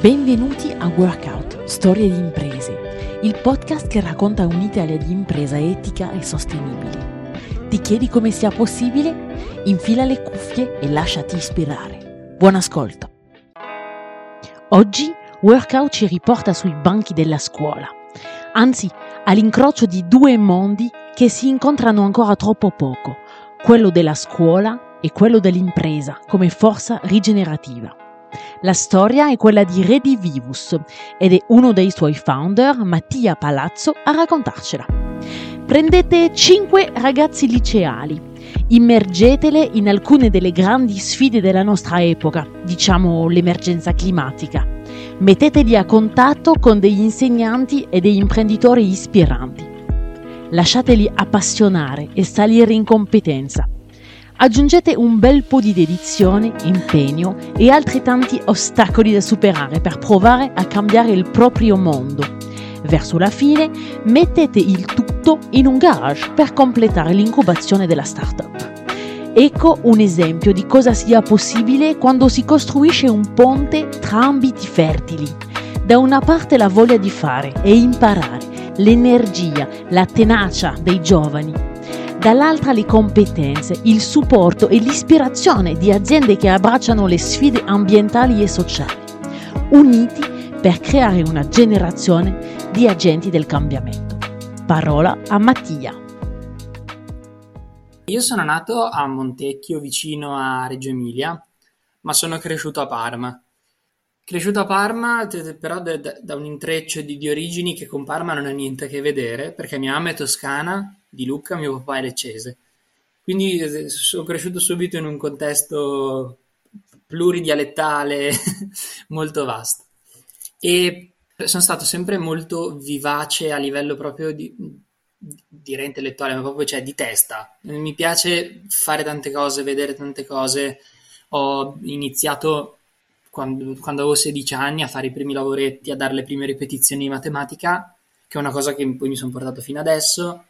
Benvenuti a Workout, Storie di imprese, il podcast che racconta un'Italia di impresa etica e sostenibile. Ti chiedi come sia possibile? Infila le cuffie e lasciati ispirare. Buon ascolto! Oggi Workout ci riporta sui banchi della scuola, anzi all'incrocio di due mondi che si incontrano ancora troppo poco, quello della scuola e quello dell'impresa come forza rigenerativa. La storia è quella di Redivivus ed è uno dei suoi founder, Mattia Palazzo, a raccontarcela. Prendete 5 ragazzi liceali, immergetele in alcune delle grandi sfide della nostra epoca, diciamo l'emergenza climatica. Metteteli a contatto con degli insegnanti e degli imprenditori ispiranti. Lasciateli appassionare e salire in competenza aggiungete un bel po' di dedizione, impegno e altrettanti ostacoli da superare per provare a cambiare il proprio mondo. Verso la fine mettete il tutto in un garage per completare l'incubazione della startup. Ecco un esempio di cosa sia possibile quando si costruisce un ponte tra ambiti fertili. Da una parte la voglia di fare e imparare, l'energia, la tenacia dei giovani dall'altra le competenze, il supporto e l'ispirazione di aziende che abbracciano le sfide ambientali e sociali, uniti per creare una generazione di agenti del cambiamento. Parola a Mattia. Io sono nato a Montecchio, vicino a Reggio Emilia, ma sono cresciuto a Parma. Cresciuto a Parma, però da, un intreccio di, di origini che con Parma non ha niente a che vedere, perché mia mamma è toscana di Lucca, mio papà è leccese. Quindi eh, sono cresciuto subito in un contesto pluridialettale molto vasto. E sono stato sempre molto vivace a livello proprio di, direi intellettuale, ma proprio cioè, di testa. Mi piace fare tante cose, vedere tante cose. Ho iniziato quando, quando avevo 16 anni a fare i primi lavoretti, a dare le prime ripetizioni di matematica, che è una cosa che poi mi sono portato fino adesso.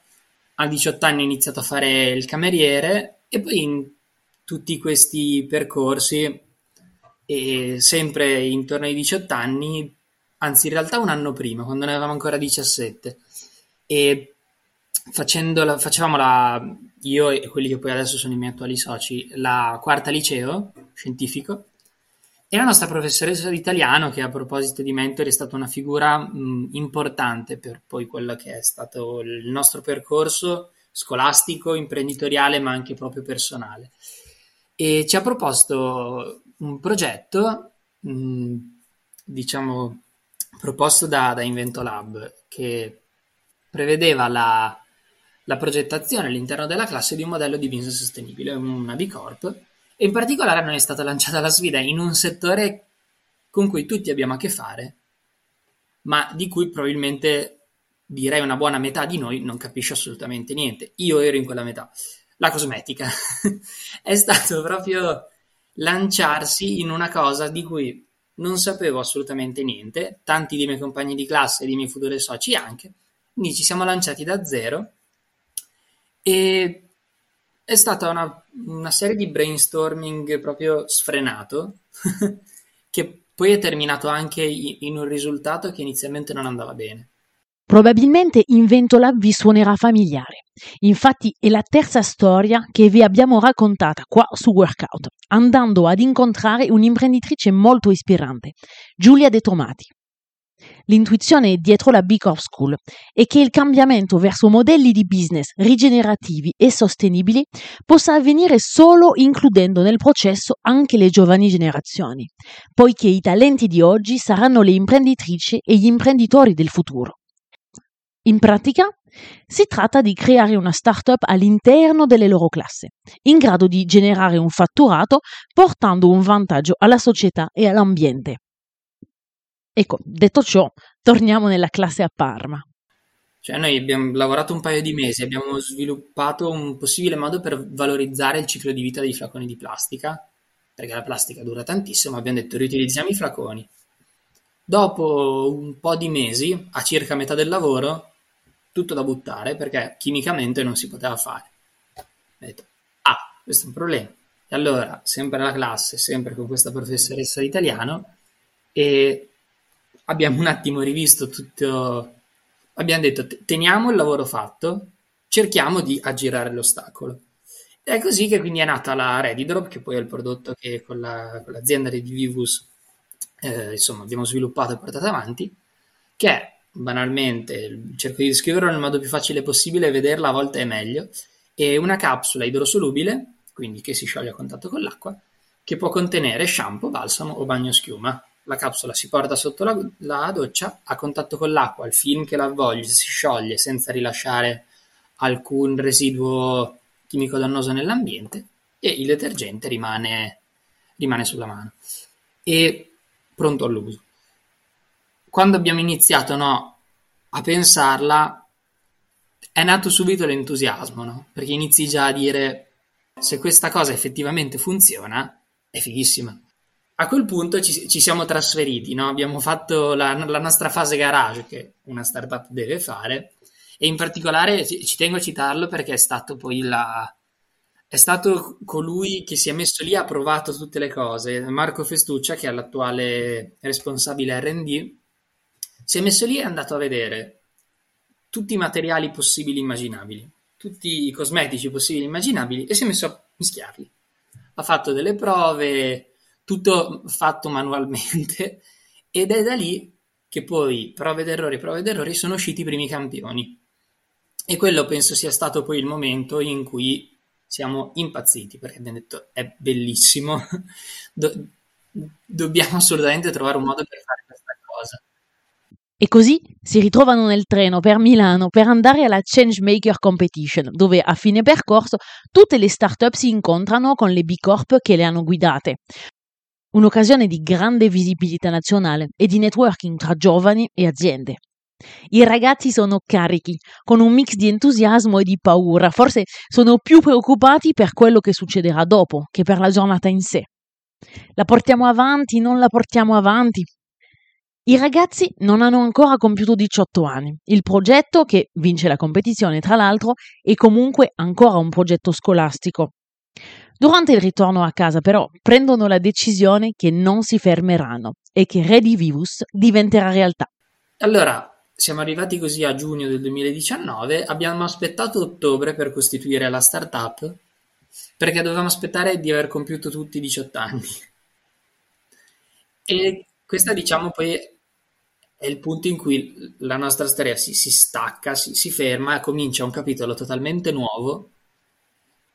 A 18 anni ho iniziato a fare il cameriere e poi in tutti questi percorsi, e sempre intorno ai 18 anni, anzi in realtà un anno prima, quando ne avevamo ancora 17, e la, facevamo la, io e quelli che poi adesso sono i miei attuali soci, la quarta liceo scientifico, e la nostra professoressa di italiano, che a proposito di mentor è stata una figura mh, importante per poi quello che è stato il nostro percorso scolastico, imprenditoriale, ma anche proprio personale. E ci ha proposto un progetto, mh, diciamo, proposto da, da Invento Lab, che prevedeva la, la progettazione all'interno della classe di un modello di business sostenibile, una B Corp, e in particolare non è stata lanciata la sfida in un settore con cui tutti abbiamo a che fare, ma di cui probabilmente direi una buona metà di noi non capisce assolutamente niente. Io ero in quella metà. La cosmetica. è stato proprio lanciarsi in una cosa di cui non sapevo assolutamente niente, tanti dei miei compagni di classe e dei miei futuri soci anche, quindi ci siamo lanciati da zero e è stata una, una serie di brainstorming proprio sfrenato, che poi è terminato anche in un risultato che inizialmente non andava bene. Probabilmente Inventolab vi suonerà familiare. Infatti è la terza storia che vi abbiamo raccontata qua su Workout, andando ad incontrare un'imprenditrice molto ispirante, Giulia De Tomati. L'intuizione dietro la B Corp School è che il cambiamento verso modelli di business rigenerativi e sostenibili possa avvenire solo includendo nel processo anche le giovani generazioni, poiché i talenti di oggi saranno le imprenditrici e gli imprenditori del futuro. In pratica, si tratta di creare una startup all'interno delle loro classi, in grado di generare un fatturato portando un vantaggio alla società e all'ambiente. Ecco, detto ciò, torniamo nella classe a Parma. Cioè, noi abbiamo lavorato un paio di mesi, abbiamo sviluppato un possibile modo per valorizzare il ciclo di vita dei flaconi di plastica, perché la plastica dura tantissimo, abbiamo detto riutilizziamo i flaconi. Dopo un po' di mesi, a circa metà del lavoro, tutto da buttare perché chimicamente non si poteva fare. Ho detto, ah, questo è un problema. E allora, sempre alla classe, sempre con questa professoressa di italiano, e abbiamo un attimo rivisto tutto, abbiamo detto teniamo il lavoro fatto, cerchiamo di aggirare l'ostacolo. Ed è così che quindi è nata la Redidrop, che poi è il prodotto che con, la, con l'azienda Redivivus eh, insomma, abbiamo sviluppato e portato avanti, che è banalmente, cerco di descriverlo nel modo più facile possibile, vederla a volte è meglio, è una capsula idrosolubile, quindi che si scioglie a contatto con l'acqua, che può contenere shampoo, balsamo o bagno schiuma. La capsula si porta sotto la, la doccia, a contatto con l'acqua, il film che la avvolge si scioglie senza rilasciare alcun residuo chimico dannoso nell'ambiente e il detergente rimane, rimane sulla mano e pronto all'uso. Quando abbiamo iniziato no, a pensarla, è nato subito l'entusiasmo, no? perché inizi già a dire se questa cosa effettivamente funziona, è fighissima. A quel punto ci, ci siamo trasferiti, no? abbiamo fatto la, la, nostra fase garage che una startup deve fare e in particolare ci, ci tengo a citarlo perché è stato poi la, è stato colui che si è messo lì e ha provato tutte le cose. Marco Festuccia, che è l'attuale responsabile RD, si è messo lì e è andato a vedere tutti i materiali possibili e immaginabili, tutti i cosmetici possibili e immaginabili e si è messo a mischiarli ha fatto delle prove, tutto fatto manualmente ed è da lì che poi prove ed errori, prove ed errori sono usciti i primi campioni. E quello penso sia stato poi il momento in cui siamo impazziti perché abbiamo detto è bellissimo, Do- dobbiamo assolutamente trovare un modo per fare questa cosa. E così si ritrovano nel treno per Milano per andare alla Changemaker Competition, dove a fine percorso tutte le start-up si incontrano con le B Corp che le hanno guidate. Un'occasione di grande visibilità nazionale e di networking tra giovani e aziende. I ragazzi sono carichi, con un mix di entusiasmo e di paura, forse sono più preoccupati per quello che succederà dopo che per la giornata in sé. La portiamo avanti, non la portiamo avanti? I ragazzi non hanno ancora compiuto 18 anni. Il progetto, che vince la competizione tra l'altro, è comunque ancora un progetto scolastico. Durante il ritorno a casa però prendono la decisione che non si fermeranno e che Redivivus diventerà realtà. Allora, siamo arrivati così a giugno del 2019, abbiamo aspettato ottobre per costituire la startup perché dovevamo aspettare di aver compiuto tutti i 18 anni. E questa diciamo poi è il punto in cui la nostra storia si, si stacca, si, si, ferma comincia un capitolo totalmente nuovo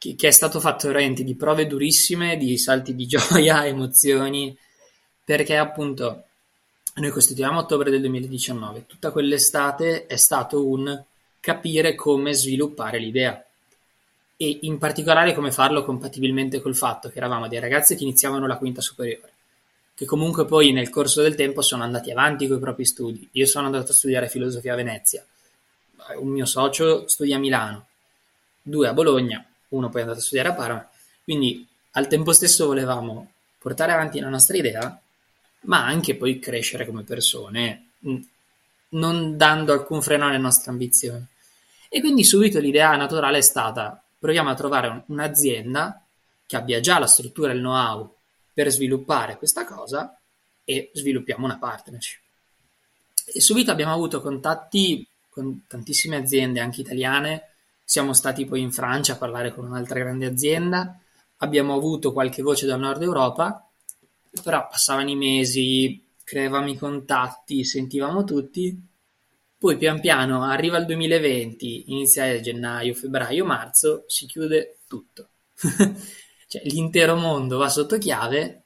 che, che, è stato fatto veramente di prove durissime, di salti di gioia, emozioni, perché appunto noi costituiamo ottobre del 2019, tutta quell'estate è stato un capire come sviluppare l'idea e in particolare come farlo compatibilmente col fatto che eravamo dei ragazzi che iniziavano la quinta superiore che comunque poi nel corso del tempo sono andati avanti con i propri studi. Io sono andato a studiare filosofia a Venezia, un mio socio studia a Milano, due a Bologna, uno poi è andato a studiare a Parma, quindi al tempo stesso volevamo portare avanti la nostra idea, ma anche poi crescere come persone, non dando alcun freno alle nostre ambizioni. E quindi subito l'idea naturale è stata proviamo a trovare un'azienda che abbia già la struttura e il know-how per sviluppare questa cosa e sviluppiamo una partnership. E subito abbiamo avuto contatti con tantissime aziende, anche italiane. Siamo stati poi in Francia a parlare con un'altra grande azienda. Abbiamo avuto qualche voce dal nord Europa, però passavano i mesi, creavamo i contatti, sentivamo tutti. Poi pian piano arriva il 2020, inizia gennaio, febbraio, marzo, si chiude tutto. cioè l'intero mondo va sotto chiave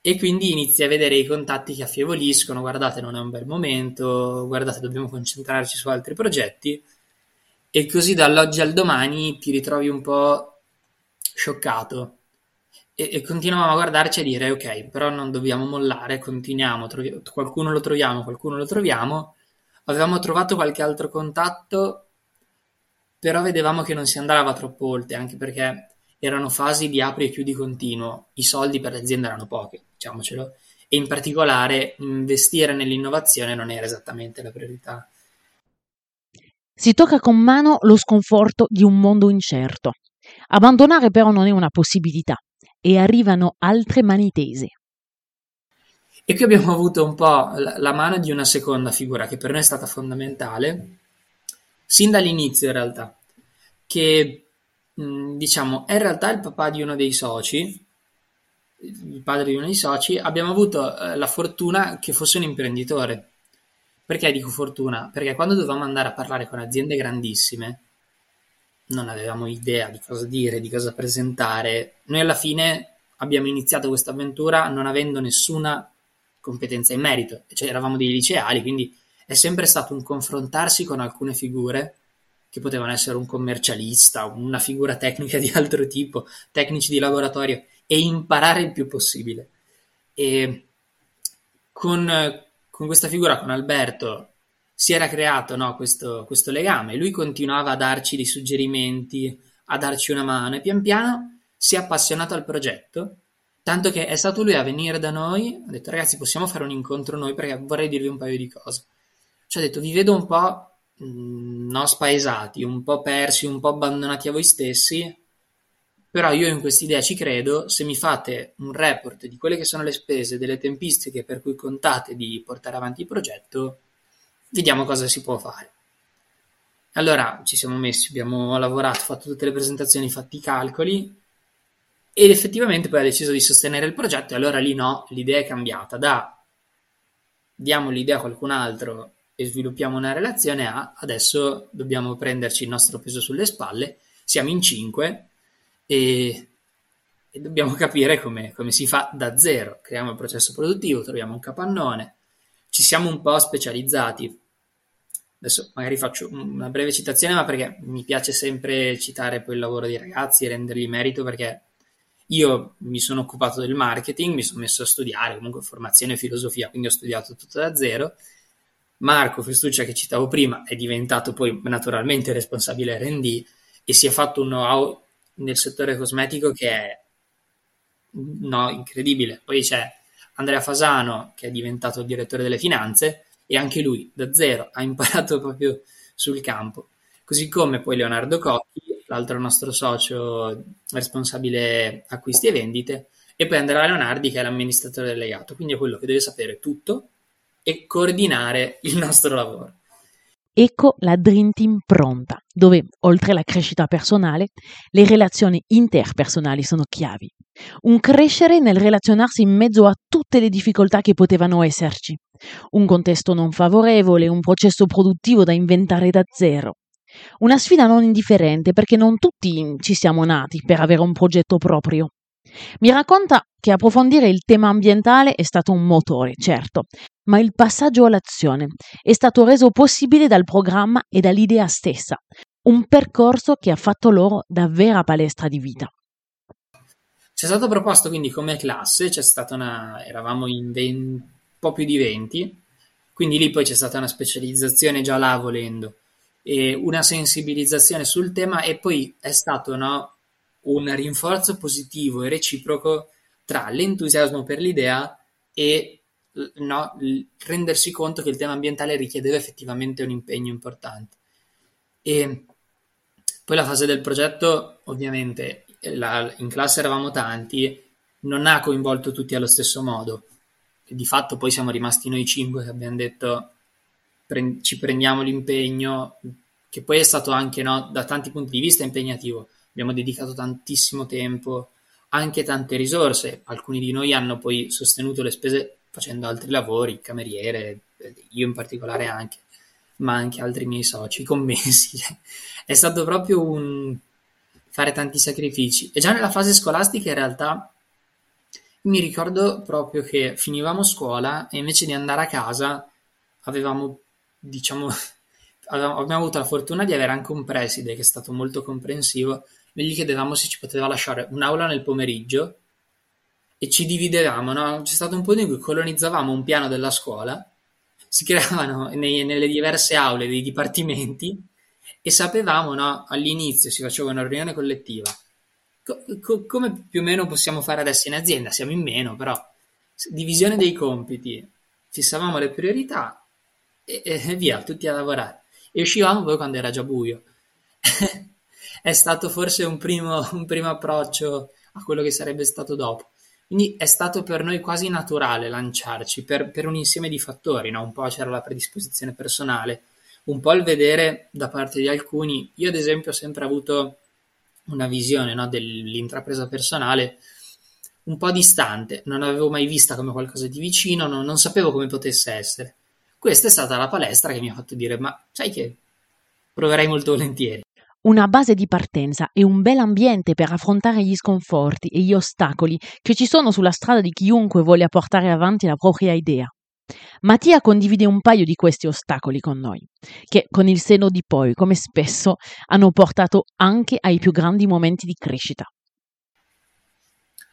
e quindi inizi a vedere i contatti che affievoliscono, guardate non è un bel momento, guardate dobbiamo concentrarci su altri progetti e così dall'oggi al domani ti ritrovi un po' scioccato. E, e continuiamo a guardarci e dire ok però non dobbiamo mollare, continuiamo, trovi- qualcuno lo troviamo, qualcuno lo troviamo, avevamo trovato qualche altro contatto però vedevamo che non si andava troppo oltre anche perché erano fasi di apri e chiudi continuo, i soldi per l'azienda erano pochi, diciamocelo, e in particolare investire nell'innovazione non era esattamente la priorità. Si tocca con mano lo sconforto di un mondo incerto. Abbandonare però non è una possibilità e arrivano altre mani tese. E qui abbiamo avuto un po' la mano di una seconda figura che per noi è stata fondamentale, sin dall'inizio in realtà, che diciamo è in realtà il papà di uno dei soci, il padre di uno dei soci, abbiamo avuto eh, la fortuna che fosse un imprenditore. Perché dico fortuna? Perché quando dovevamo andare a parlare con aziende grandissime, non avevamo idea di cosa dire, di cosa presentare. Noi alla fine abbiamo iniziato questa avventura non avendo nessuna competenza in merito, cioè eravamo dei liceali, quindi è sempre stato un confrontarsi con alcune figure che potevano essere un commercialista, una figura tecnica di altro tipo, tecnici di laboratorio, e imparare il più possibile. E con, con questa figura, con Alberto, si era creato no, questo, questo legame. Lui continuava a darci dei suggerimenti, a darci una mano e pian piano si è appassionato al progetto, tanto che è stato lui a venire da noi, ha detto ragazzi possiamo fare un incontro noi perché vorrei dirvi un paio di cose. Ci ha detto vi vedo un po' mh, mm, no, spaesati, un po' persi, un po' abbandonati a voi stessi, però io in questa idea ci credo, se mi fate un report di quelle che sono le spese, delle tempistiche per cui contate di portare avanti il progetto, vediamo cosa si può fare. Allora ci siamo messi, abbiamo lavorato, fatto tutte le presentazioni, fatti i calcoli ed effettivamente poi ha deciso di sostenere il progetto e allora lì no, l'idea è cambiata da diamo l'idea a qualcun altro e sviluppiamo una relazione a adesso dobbiamo prenderci il nostro peso sulle spalle, siamo in cinque e, e dobbiamo capire come, come si fa da zero, creiamo il processo produttivo, troviamo un capannone, ci siamo un po' specializzati Adesso magari faccio una breve citazione, ma perché mi piace sempre citare poi il lavoro dei ragazzi e rendergli merito, perché io mi sono occupato del marketing, mi sono messo a studiare comunque formazione e filosofia, quindi ho studiato tutto da zero. Marco Festuccia, che citavo prima, è diventato poi naturalmente responsabile RD e si è fatto un know-how nel settore cosmetico che è no, incredibile. Poi c'è Andrea Fasano, che è diventato il direttore delle finanze, e anche lui da zero ha imparato proprio sul campo. Così come poi Leonardo Cocchi, l'altro nostro socio responsabile acquisti e vendite, e poi Andrea Leonardi che è l'amministratore delegato, quindi è quello che deve sapere tutto e coordinare il nostro lavoro. Ecco la Dream Team pronta, dove oltre alla crescita personale, le relazioni interpersonali sono chiavi. Un crescere nel relazionarsi in mezzo a tutte le difficoltà che potevano esserci. Un contesto non favorevole, un processo produttivo da inventare da zero. Una sfida non indifferente perché non tutti ci siamo nati per avere un progetto proprio. Mi racconta che approfondire il tema ambientale è stato un motore, certo, ma il passaggio all'azione è stato reso possibile dal programma e dall'idea stessa, un percorso che ha fatto loro da vera palestra di vita. Ci è stato proposto quindi come classe, c'è stata una, eravamo in 20, un po' più di 20, quindi lì poi c'è stata una specializzazione già là volendo, e una sensibilizzazione sul tema e poi è stato no, un rinforzo positivo e reciproco tra l'entusiasmo per l'idea e no, rendersi conto che il tema ambientale richiedeva effettivamente un impegno importante. E poi la fase del progetto, ovviamente, la, in classe eravamo tanti, non ha coinvolto tutti allo stesso modo. Di fatto poi siamo rimasti noi cinque che abbiamo detto pre- ci prendiamo l'impegno, che poi è stato anche no, da tanti punti di vista impegnativo. Abbiamo dedicato tantissimo tempo, anche tante risorse. Alcuni di noi hanno poi sostenuto le spese facendo altri lavori, cameriere, io in particolare anche, ma anche altri miei soci, commessi. è stato proprio un fare tanti sacrifici. E già nella fase scolastica in realtà mi ricordo proprio che finivamo scuola e invece di andare a casa avevamo, diciamo, abbiamo avuto la fortuna di avere anche un preside che è stato molto comprensivo. Noi gli chiedevamo se ci poteva lasciare un'aula nel pomeriggio e ci dividevamo, no? C'è stato un punto in cui colonizzavamo un piano della scuola, si creavano nei, nelle diverse aule dei dipartimenti e sapevamo, no? All'inizio si faceva una riunione collettiva, co- co- come più o meno possiamo fare adesso in azienda, siamo in meno, però divisione dei compiti, fissavamo le priorità e, e via, tutti a lavorare. E uscivamo poi quando era già buio. È stato forse un primo, un primo approccio a quello che sarebbe stato dopo Quindi è stato per noi quasi naturale lanciarci per, per un insieme di fattori, no? un po' c'era la predisposizione personale, un po' il vedere da parte di alcuni. Io ad esempio ho sempre avuto una visione no, dell'intrapresa personale un po' distante, non l'avevo mai vista come qualcosa di vicino, non, non sapevo come potesse essere. Questa è stata la palestra che mi ha fatto dire, ma sai che proverei molto volentieri. Una base di partenza e un bel ambiente per affrontare gli sconforti e gli ostacoli che ci sono sulla strada di chiunque voglia portare avanti la propria idea. Mattia condivide un paio di questi ostacoli con noi, che con il seno di poi, come spesso, hanno portato anche ai più grandi momenti di crescita.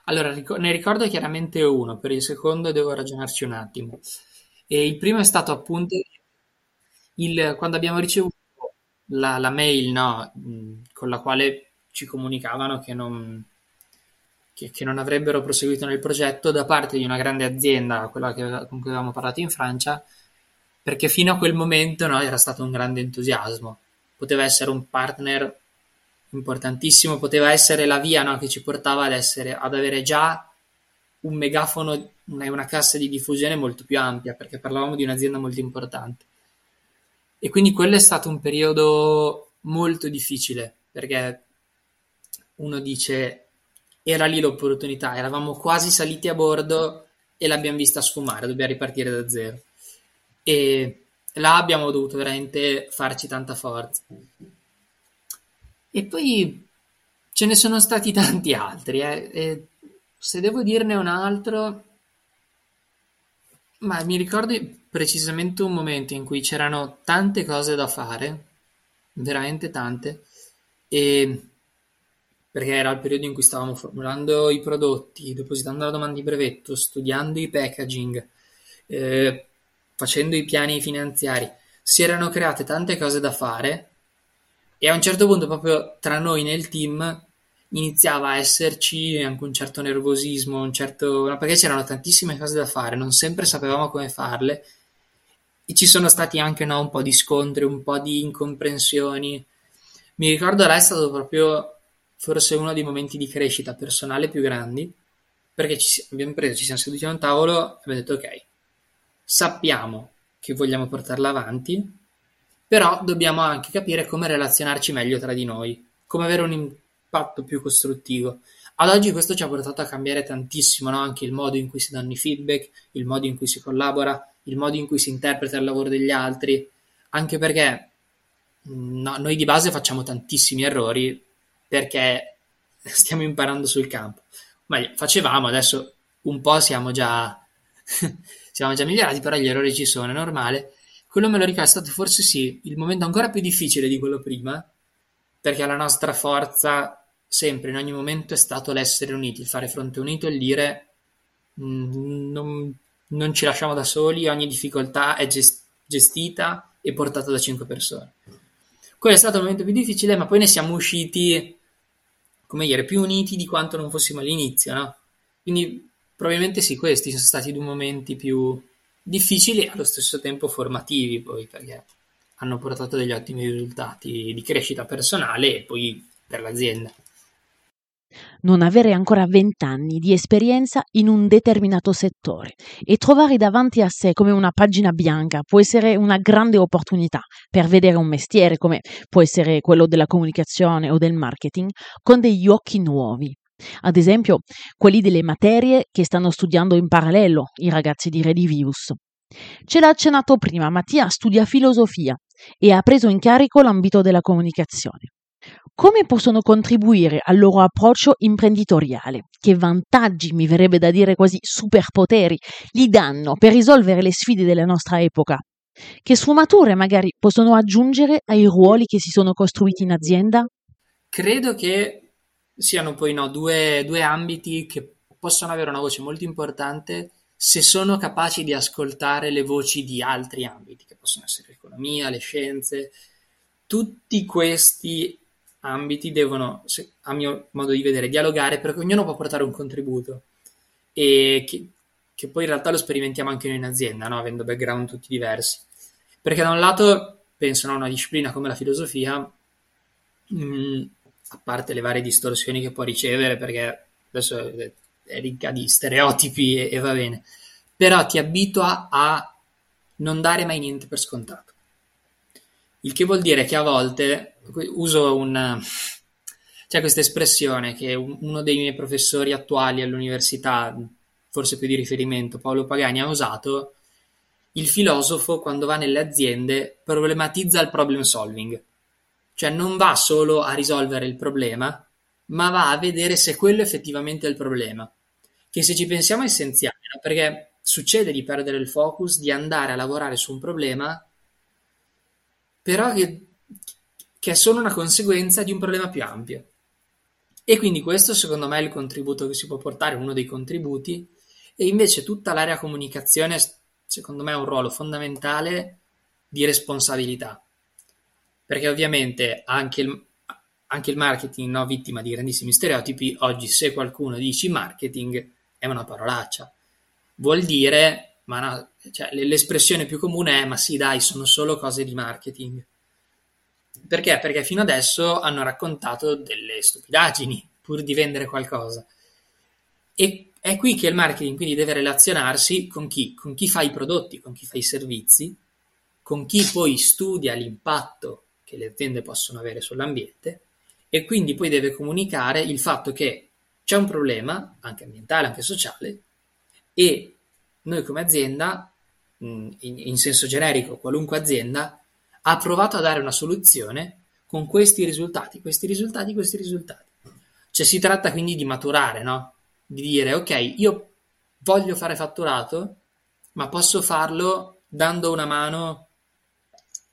Allora, ne ricordo chiaramente uno, per il secondo devo ragionarci un attimo. E il primo è stato appunto il, quando abbiamo ricevuto la, la mail no, con la quale ci comunicavano che non, che, che, non avrebbero proseguito nel progetto da parte di una grande azienda, quella che, con cui avevamo parlato in Francia, perché fino a quel momento no, era stato un grande entusiasmo. Poteva essere un partner importantissimo, poteva essere la via no, che ci portava ad, essere, ad avere già un megafono e una cassa di diffusione molto più ampia, perché parlavamo di un'azienda molto importante. E quindi quello è stato un periodo molto difficile, perché uno dice era lì l'opportunità, eravamo quasi saliti a bordo e l'abbiamo vista sfumare, dobbiamo ripartire da zero. E là abbiamo dovuto veramente farci tanta forza. E poi ce ne sono stati tanti altri. Eh. Se devo dirne un altro, ma mi ricordo precisamente un momento in cui c'erano tante cose da fare, veramente tante, e perché era il periodo in cui stavamo formulando i prodotti, depositando la domanda di brevetto, studiando i packaging, eh, facendo i piani finanziari. Si erano create tante cose da fare e a un certo punto, proprio tra noi nel team, iniziava a esserci anche un certo nervosismo, un certo... perché c'erano tantissime cose da fare, non sempre sapevamo come farle e ci sono stati anche no, un po' di scontri, un po' di incomprensioni. Mi ricordo là è stato proprio forse uno dei momenti di crescita personale più grandi, perché ci abbiamo preso, ci siamo seduti a un tavolo e abbiamo detto ok, sappiamo che vogliamo portarla avanti, però dobbiamo anche capire come relazionarci meglio tra di noi, come avere un impatto più costruttivo. Ad oggi questo ci ha portato a cambiare tantissimo, no? anche il modo in cui si danno i feedback, il modo in cui si collabora, il modo in cui si interpreta il lavoro degli altri, anche perché mm, no, noi di base facciamo tantissimi errori perché stiamo imparando sul campo. Ma facevamo, adesso un po' siamo già, siamo già migliorati, però gli errori ci sono, è normale. Quello me lo ricordo, è stato forse sì, il momento ancora più difficile di quello prima, perché la nostra forza sempre, in ogni momento, è stato l'essere uniti, il fare fronte unito, il dire mm, non, non ci lasciamo da soli, ogni difficoltà è gestita e portata da cinque persone. Quello è stato il momento più difficile, ma poi ne siamo usciti, come dire, più uniti di quanto non fossimo all'inizio, no? Quindi probabilmente sì, questi sono stati due momenti più, difficili e allo stesso tempo formativi poi perché hanno portato degli ottimi risultati di crescita personale e poi per l'azienda. Non avere ancora vent'anni di esperienza in un determinato settore e trovare davanti a sé come una pagina bianca può essere una grande opportunità per vedere un mestiere come può essere quello della comunicazione o del marketing con degli occhi nuovi. Ad esempio, quelli delle materie che stanno studiando in parallelo i ragazzi di Redivius. Ce l'ha accennato prima, Mattia studia filosofia e ha preso in carico l'ambito della comunicazione. Come possono contribuire al loro approccio imprenditoriale? Che vantaggi, mi verrebbe da dire quasi superpoteri, gli danno per risolvere le sfide della nostra epoca? Che sfumature magari possono aggiungere ai ruoli che si sono costruiti in azienda? Credo che siano poi no, due, due ambiti che possono avere una voce molto importante se sono capaci di ascoltare le voci di altri ambiti, che possono essere l'economia, le scienze. Tutti questi ambiti devono, a mio modo di vedere, dialogare perché ognuno può portare un contributo e che, che poi in realtà lo sperimentiamo anche noi in azienda, no? avendo background tutti diversi. Perché da un lato penso a una disciplina come la filosofia mh, mm, a parte le varie distorsioni che può ricevere, perché adesso è è ricca di stereotipi e, e va bene, però ti abitua a non dare mai niente per scontato. Il che vuol dire che a volte uso un c'è questa espressione che uno dei miei professori attuali all'università, forse più di riferimento, Paolo Pagani, ha usato. Il filosofo, quando va nelle aziende, problematizza il problem solving. Cioè non va solo a risolvere il problema, ma va a vedere se quello effettivamente è il problema. Che se ci pensiamo è essenziale, perché succede di perdere il focus, di andare a lavorare su un problema, però che, che è solo una conseguenza di un problema più ampio. E quindi questo secondo me è il contributo che si può portare, uno dei contributi, e invece tutta l'area comunicazione secondo me ha un ruolo fondamentale di responsabilità, perché ovviamente anche il, anche il marketing, no, vittima di grandissimi stereotipi, oggi se qualcuno dice marketing è una parolaccia, vuol dire, ma no, cioè, l'espressione più comune è ma sì dai, sono solo cose di marketing. Perché? Perché fino adesso hanno raccontato delle stupidaggini pur di vendere qualcosa. E è qui che il marketing quindi deve relazionarsi con chi? Con chi fa i prodotti, con chi fa i servizi, con chi poi studia l'impatto che le aziende possono avere sull'ambiente e quindi poi deve comunicare il fatto che c'è un problema, anche ambientale, anche sociale, e noi come azienda, in, in senso generico, qualunque azienda, ha provato a dare una soluzione con questi risultati, questi risultati, questi risultati. Cioè si tratta quindi di maturare, no? Di dire, ok, io voglio fare fatturato, ma posso farlo dando una mano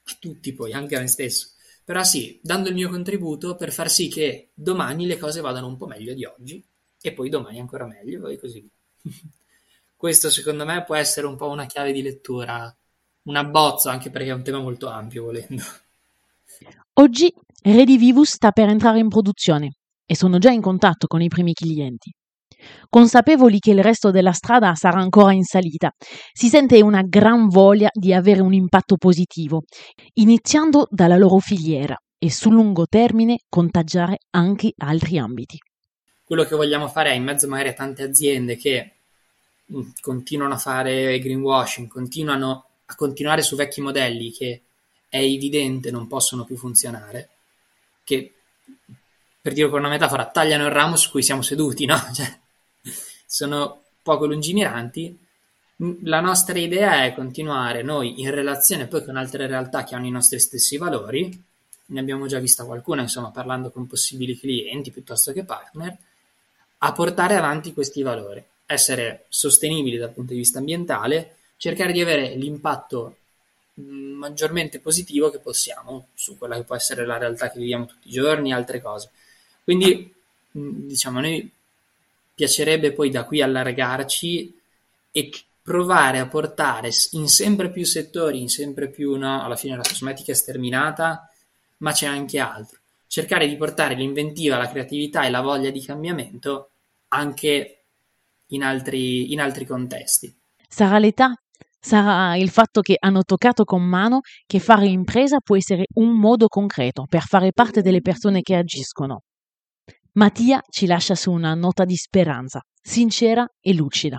a tutti poi, anche a me stesso. Però sì, dando il mio contributo per far sì che domani le cose vadano un po' meglio di oggi e poi domani ancora meglio e così via. Questo secondo me può essere un po' una chiave di lettura un abbozzo, anche perché è un tema molto ampio volendo. Oggi Redivivus sta per entrare in produzione e sono già in contatto con i primi clienti. Consapevoli che il resto della strada sarà ancora in salita, si sente una gran voglia di avere un impatto positivo, iniziando dalla loro filiera e sul lungo termine contagiare anche altri ambiti. Quello che vogliamo fare è in mezzo magari a tante aziende che mm, continuano a fare greenwashing, continuano a continuare su vecchi modelli che è evidente non possono più funzionare, che per dire con una metafora tagliano il ramo su cui siamo seduti, no? Cioè, sono poco lungimiranti. La nostra idea è continuare noi in relazione poi con altre realtà che hanno i nostri stessi valori, ne abbiamo già vista qualcuna, insomma, parlando con possibili clienti piuttosto che partner, a portare avanti questi valori, essere sostenibili dal punto di vista ambientale, cercare di avere l'impatto mm, maggiormente positivo che possiamo su quella che può essere la realtà che viviamo tutti i giorni altre cose. Quindi, mm, diciamo, a noi piacerebbe poi da qui allargarci e provare a portare in sempre più settori, in sempre più, no, alla fine la cosmetica è sterminata, ma c'è anche altro. Cercare di portare l'inventiva, la creatività e la voglia di cambiamento anche in altri, in altri contesti. Sarà l'età sarà il fatto che hanno toccato con mano che fare impresa può essere un modo concreto per fare parte delle persone che agiscono. Mattia ci lascia su una nota di speranza, sincera e lucida.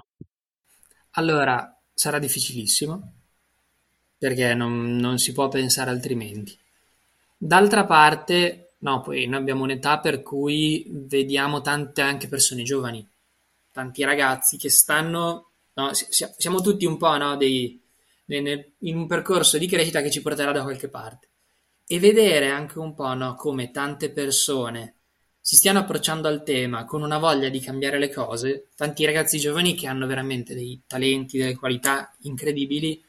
Allora, sarà difficilissimo, perché non, non si può pensare altrimenti. D'altra parte, no, poi noi abbiamo un'età per cui vediamo tante anche persone giovani, tanti ragazzi che stanno no? siamo tutti un po' no, dei, in un percorso di crescita che ci porterà da qualche parte. E vedere anche un po' no, come tante persone si stiano approcciando al tema con una voglia di cambiare le cose, tanti ragazzi giovani che hanno veramente dei talenti, delle qualità incredibili,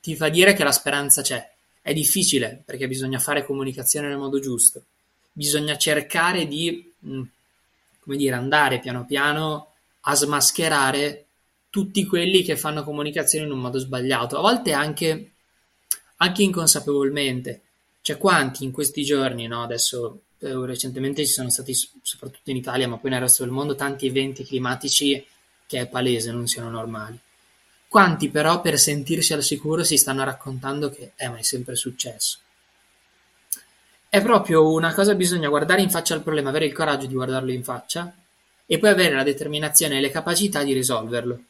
ti fa dire che la speranza c'è. È difficile perché bisogna fare comunicazione nel modo giusto, bisogna cercare di, mm, come dire, andare piano piano a smascherare tutti quelli che fanno comunicazione in un modo sbagliato, a volte anche, anche inconsapevolmente. Cioè, quanti in questi giorni, no? Adesso eh, recentemente ci sono stati, soprattutto in Italia, ma poi nel resto del mondo, tanti eventi climatici che è palese non siano normali. Quanti però per sentirsi al sicuro si stanno raccontando che eh, ma è sempre successo. È proprio una cosa, bisogna guardare in faccia al problema, avere il coraggio di guardarlo in faccia e poi avere la determinazione e le capacità di risolverlo.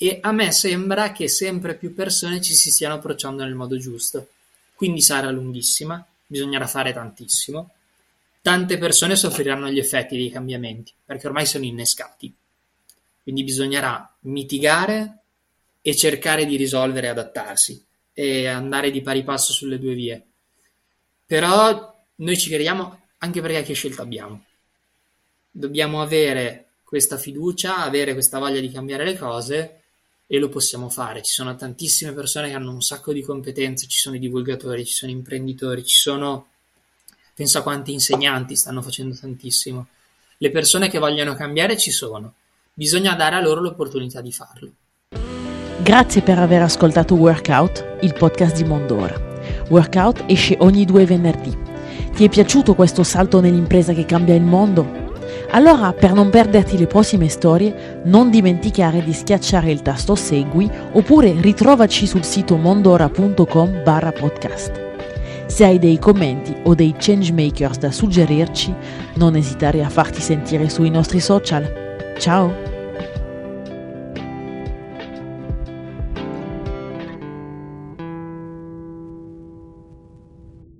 E a me sembra che sempre più persone ci si stiano approcciando nel modo giusto. Quindi sarà lunghissima, bisognerà fare tantissimo. Tante persone soffriranno gli effetti dei cambiamenti, perché ormai sono innescati. Quindi bisognerà mitigare e cercare di risolvere e adattarsi e andare di pari passo sulle due vie. Però noi ci crediamo anche perché che scelta abbiamo? Dobbiamo avere questa fiducia, avere questa voglia di cambiare le cose e lo possiamo fare. Ci sono tantissime persone che hanno un sacco di competenze, ci sono i divulgatori, ci sono imprenditori, ci sono penso a quanti insegnanti stanno facendo tantissimo. Le persone che vogliono cambiare ci sono, bisogna dare a loro l'opportunità di farlo. Grazie per aver ascoltato Workout, il podcast di Mondora. Workout esce ogni due venerdì. Ti è piaciuto questo salto nell'impresa che cambia il mondo? Allora, per non perderti le prossime storie, non dimenticare di schiacciare il tasto Segui oppure ritrovaci sul sito mondora.com barra podcast. Se hai dei commenti o dei changemakers da suggerirci, non esitare a farti sentire sui nostri social. Ciao!